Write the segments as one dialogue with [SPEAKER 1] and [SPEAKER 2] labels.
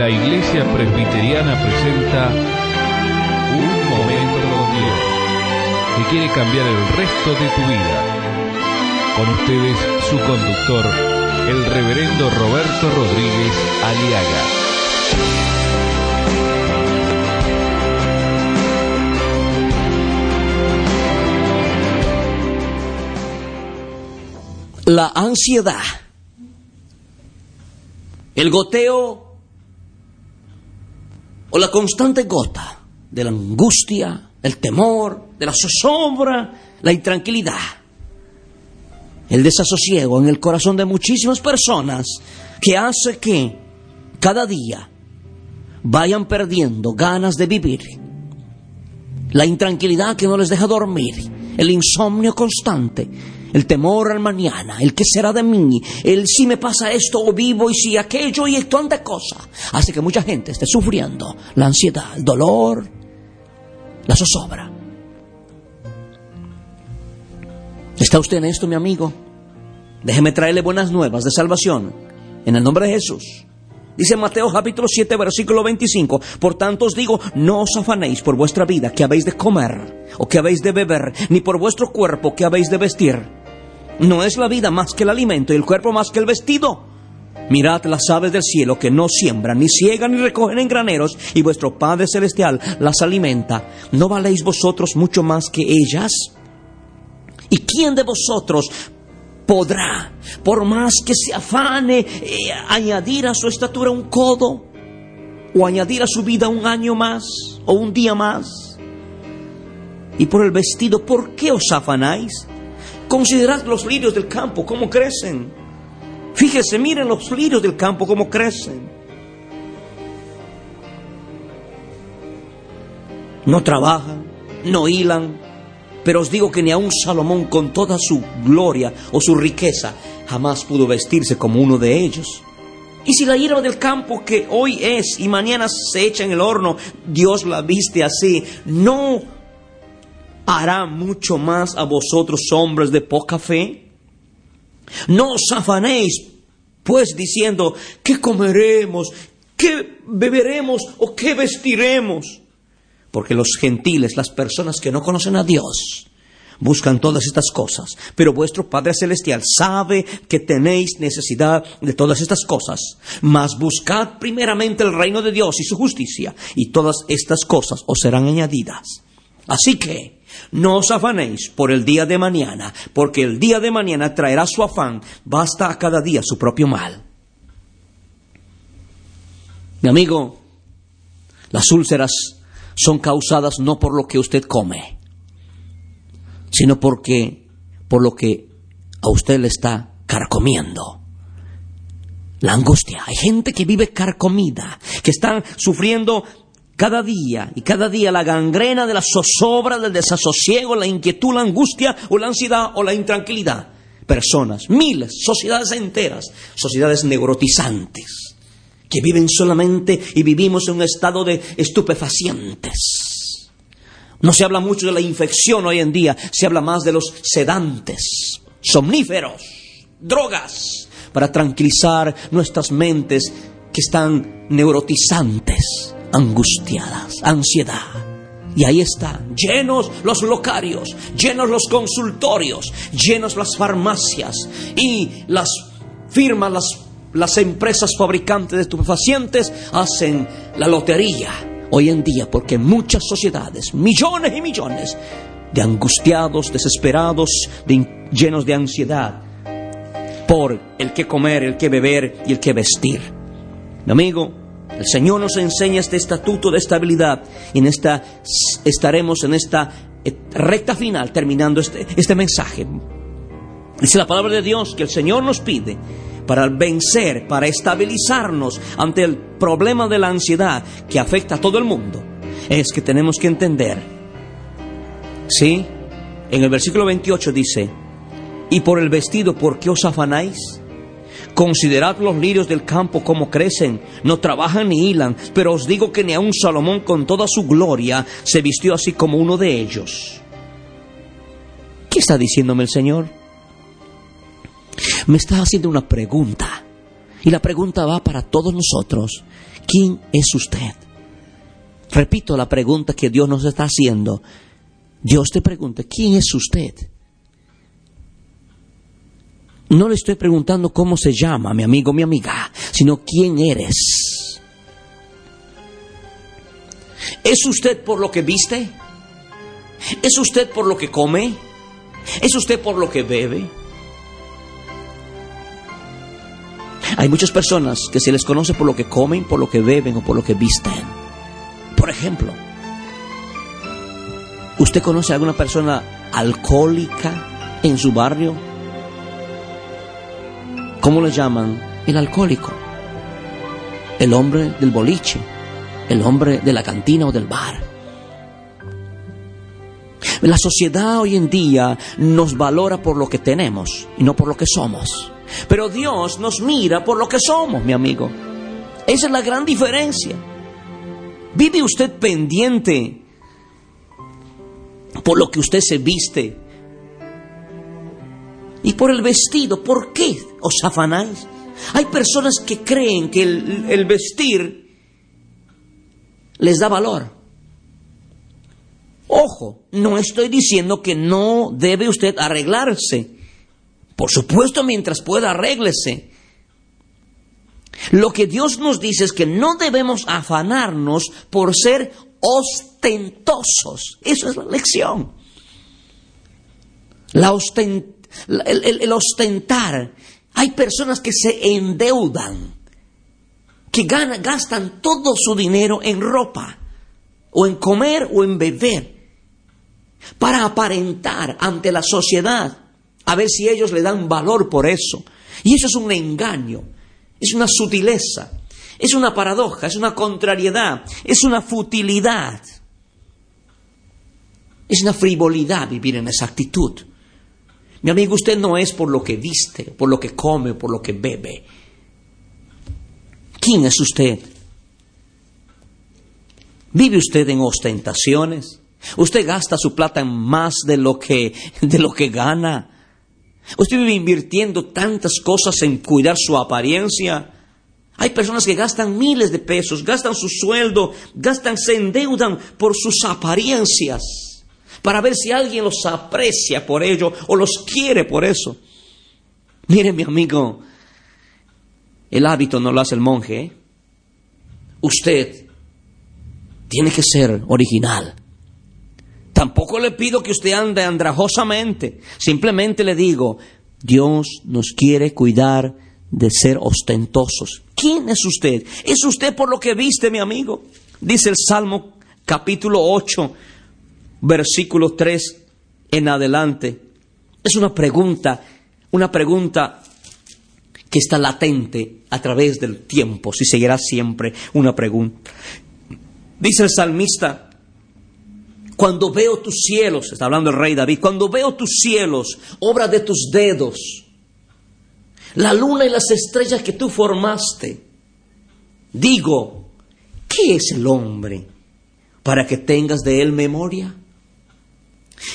[SPEAKER 1] La Iglesia Presbiteriana presenta Un Momento con Dios, que quiere cambiar el resto de tu vida. Con ustedes, su conductor, el reverendo Roberto Rodríguez Aliaga.
[SPEAKER 2] La ansiedad, el goteo o la constante gota de la angustia, el temor, de la zozobra, la intranquilidad, el desasosiego en el corazón de muchísimas personas que hace que cada día vayan perdiendo ganas de vivir, la intranquilidad que no les deja dormir, el insomnio constante, el temor al mañana, el que será de mí, el si me pasa esto o vivo y si aquello y tanta cosa, hace que mucha gente esté sufriendo la ansiedad, el dolor, la zozobra. ¿Está usted en esto, mi amigo? Déjeme traerle buenas nuevas de salvación en el nombre de Jesús. Dice Mateo capítulo 7, versículo 25, por tanto os digo, no os afanéis por vuestra vida que habéis de comer o que habéis de beber, ni por vuestro cuerpo que habéis de vestir. No es la vida más que el alimento y el cuerpo más que el vestido. Mirad las aves del cielo que no siembran, ni ciegan, ni recogen en graneros, y vuestro Padre Celestial las alimenta. ¿No valéis vosotros mucho más que ellas? ¿Y quién de vosotros podrá, por más que se afane, eh, añadir a su estatura un codo? ¿O añadir a su vida un año más? ¿O un día más? Y por el vestido, ¿por qué os afanáis? Considerad los lirios del campo, cómo crecen. Fíjese, miren los lirios del campo, cómo crecen. No trabajan, no hilan, pero os digo que ni aun Salomón con toda su gloria o su riqueza jamás pudo vestirse como uno de ellos. Y si la hierba del campo que hoy es y mañana se echa en el horno, Dios la viste así, no hará mucho más a vosotros hombres de poca fe? No os afanéis, pues diciendo, ¿qué comeremos? ¿Qué beberemos? ¿O qué vestiremos? Porque los gentiles, las personas que no conocen a Dios, buscan todas estas cosas. Pero vuestro Padre Celestial sabe que tenéis necesidad de todas estas cosas. Mas buscad primeramente el reino de Dios y su justicia, y todas estas cosas os serán añadidas. Así que, no os afanéis por el día de mañana, porque el día de mañana traerá su afán, basta a cada día su propio mal. Mi amigo, las úlceras son causadas no por lo que usted come, sino porque por lo que a usted le está carcomiendo. La angustia. Hay gente que vive carcomida, que están sufriendo cada día y cada día la gangrena de la zozobra, del desasosiego, la inquietud, la angustia o la ansiedad o la intranquilidad. Personas, miles, sociedades enteras, sociedades neurotizantes, que viven solamente y vivimos en un estado de estupefacientes. No se habla mucho de la infección hoy en día, se habla más de los sedantes, somníferos, drogas, para tranquilizar nuestras mentes que están neurotizantes angustiadas, ansiedad. Y ahí están, llenos los locarios, llenos los consultorios, llenos las farmacias y las firmas, las, las empresas fabricantes de estupefacientes hacen la lotería hoy en día porque muchas sociedades, millones y millones de angustiados, desesperados, de, llenos de ansiedad por el que comer, el que beber y el que vestir. Mi amigo, el Señor nos enseña este estatuto de estabilidad y en esta estaremos en esta recta final terminando este, este mensaje. Dice la palabra de Dios que el Señor nos pide para vencer, para estabilizarnos ante el problema de la ansiedad que afecta a todo el mundo, es que tenemos que entender, ¿sí? En el versículo 28 dice, y por el vestido, ¿por qué os afanáis? Considerad los lirios del campo como crecen, no trabajan ni hilan, pero os digo que ni aun Salomón con toda su gloria se vistió así como uno de ellos. ¿Qué está diciéndome el Señor? Me está haciendo una pregunta. Y la pregunta va para todos nosotros. ¿Quién es usted? Repito la pregunta que Dios nos está haciendo. Dios te pregunta, ¿quién es usted? No le estoy preguntando cómo se llama, mi amigo, mi amiga, sino quién eres. ¿Es usted por lo que viste? ¿Es usted por lo que come? ¿Es usted por lo que bebe? Hay muchas personas que se les conoce por lo que comen, por lo que beben o por lo que visten. Por ejemplo, ¿usted conoce a alguna persona alcohólica en su barrio? ¿Cómo le llaman? El alcohólico. El hombre del boliche. El hombre de la cantina o del bar. La sociedad hoy en día nos valora por lo que tenemos y no por lo que somos. Pero Dios nos mira por lo que somos, mi amigo. Esa es la gran diferencia. ¿Vive usted pendiente por lo que usted se viste? Y por el vestido, ¿por qué os afanáis? Hay personas que creen que el, vestir les da valor. Ojo, no estoy diciendo que no debe usted arreglarse. Por supuesto, mientras pueda, arréglese. Lo que Dios nos dice es que no debemos afanarnos por ser ostentosos. Eso es la lección. La ostent el, ostentar. Hay personas que se endeudan, que gastan todo su dinero en ropa, o en comer o en beber, para aparentar ante la sociedad, a ver si ellos le dan valor por eso. Y eso es un engaño, es una sutileza, es una paradoja, es una contrariedad, es una futilidad. Es una frivolidad vivir en esa actitud. Mi amigo, usted no es por lo que viste, por lo que come, por lo que bebe. ¿Quién es usted? ¿Vive usted en ostentaciones? ¿Usted gasta su plata en más de lo que, de lo que gana? ¿Usted vive invirtiendo tantas cosas en cuidar su apariencia? Hay personas que gastan miles de pesos, gastan su sueldo, gastan, se endeudan por sus apariencias para ver si alguien los aprecia por ello o los quiere por eso. Mire mi amigo, el hábito no lo hace el monje. ¿eh? Usted tiene que ser original. Tampoco le pido que usted ande andrajosamente. Simplemente le digo, Dios nos quiere cuidar de ser ostentosos. ¿Quién es usted? Es usted por lo que viste, mi amigo. Dice el Salmo capítulo 8, versículo 3 en adelante. Es una pregunta, una pregunta que está latente a través del tiempo, si seguirá siempre una pregunta. Dice el salmista, cuando veo tus cielos, está hablando el rey David, cuando veo tus cielos, obra de tus dedos, la luna y las estrellas que tú formaste, digo, ¿qué es el hombre para que tengas de él memoria?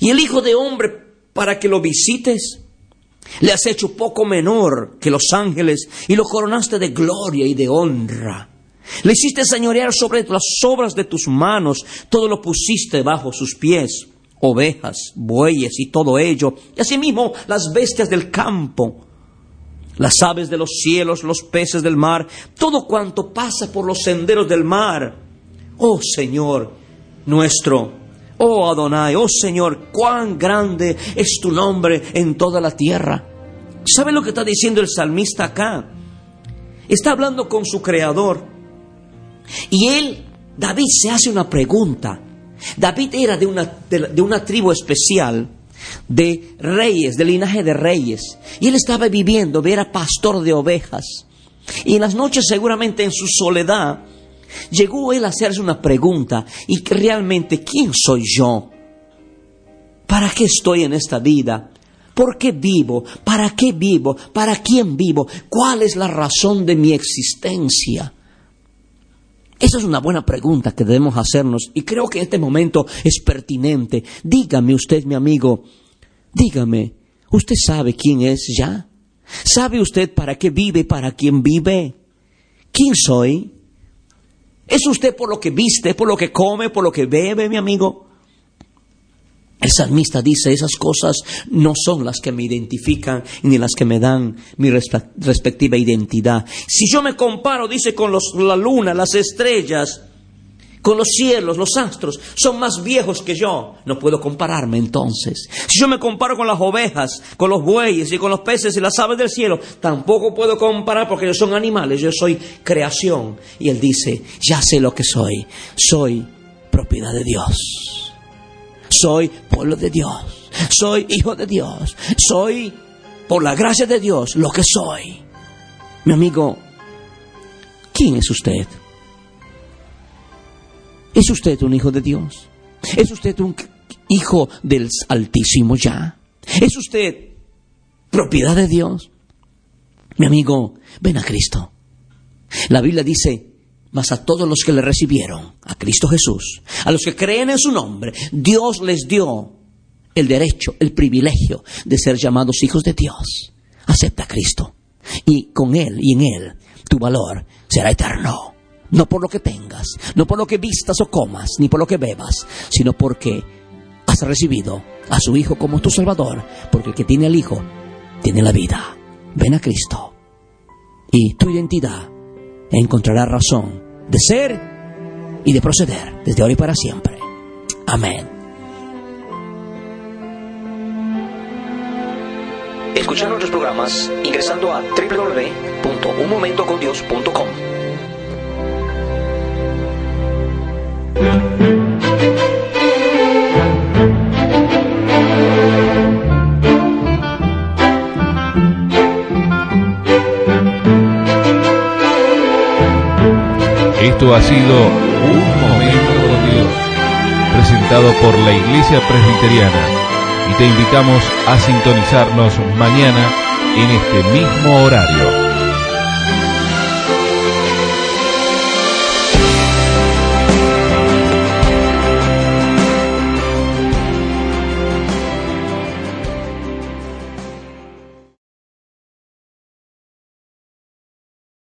[SPEAKER 2] Y el Hijo de Hombre para que lo visites. Le has hecho poco menor que los ángeles y lo coronaste de gloria y de honra. Le hiciste señorear sobre las obras de tus manos, todo lo pusiste bajo sus pies, ovejas, bueyes y todo ello, y asimismo las bestias del campo, las aves de los cielos, los peces del mar, todo cuanto pasa por los senderos del mar. Oh Señor nuestro, Oh Adonai, oh Señor, cuán grande es tu nombre en toda la tierra. ¿Sabe lo que está diciendo el salmista acá? Está hablando con su creador. Y él, David, se hace una pregunta. David era de una, de, una tribu especial de reyes, de linaje de reyes. Y él estaba viviendo, era pastor de ovejas. Y en las noches seguramente en su soledad, Llegó él a hacerse una pregunta, ¿y realmente quién soy yo? ¿Para qué estoy en esta vida? ¿Por qué vivo? ¿Para qué vivo? ¿Para quién vivo? ¿Cuál es la razón de mi existencia? Esa es una buena pregunta que debemos hacernos y creo que en este momento es pertinente. Dígame usted, mi amigo, dígame, ¿usted sabe quién es ya? ¿Sabe usted para qué vive, para quién vive? ¿Quién soy? ¿Es usted por lo que viste, por lo que come, por lo que bebe, mi amigo? El salmista dice, esas cosas no son las que me identifican ni las que me dan mi respectiva identidad. Si yo me comparo, dice, con la luna, las estrellas, con los cielos, los astros, son más viejos que yo. No puedo compararme entonces. Si yo me comparo con las ovejas, con los bueyes y con los peces y las aves del cielo, tampoco puedo comparar porque ellos son animales, yo soy creación. Y él dice, ya sé lo que soy, soy propiedad de Dios soy pueblo de Dios, soy hijo de Dios, soy por la gracia de Dios lo que soy. Mi amigo, ¿quién es usted? ¿Es usted un hijo de Dios? ¿Es usted un hijo del Altísimo ya? ¿Es usted propiedad de Dios? Mi amigo, ven a Cristo. La Biblia dice, mas a todos los que le recibieron, a Cristo Jesús, a los que creen en su nombre, Dios les dio el derecho, el privilegio de ser llamados hijos de Dios. Acepta a Cristo. Y con Él y en Él tu valor será eterno. No por lo que tengas, no por lo que vistas o comas, ni por lo que bebas, sino porque has recibido a su Hijo como tu Salvador, porque el que tiene al Hijo tiene la vida. Ven a Cristo. Y tu identidad encontrará razón de ser y de proceder desde ahora y para siempre. Amén. Escuchar nuestros programas ingresando a www.unmomentocondios.com.
[SPEAKER 1] Esto ha sido Un Momento con Dios, presentado por la Iglesia Presbiteriana. Y te invitamos a sintonizarnos mañana en este mismo horario.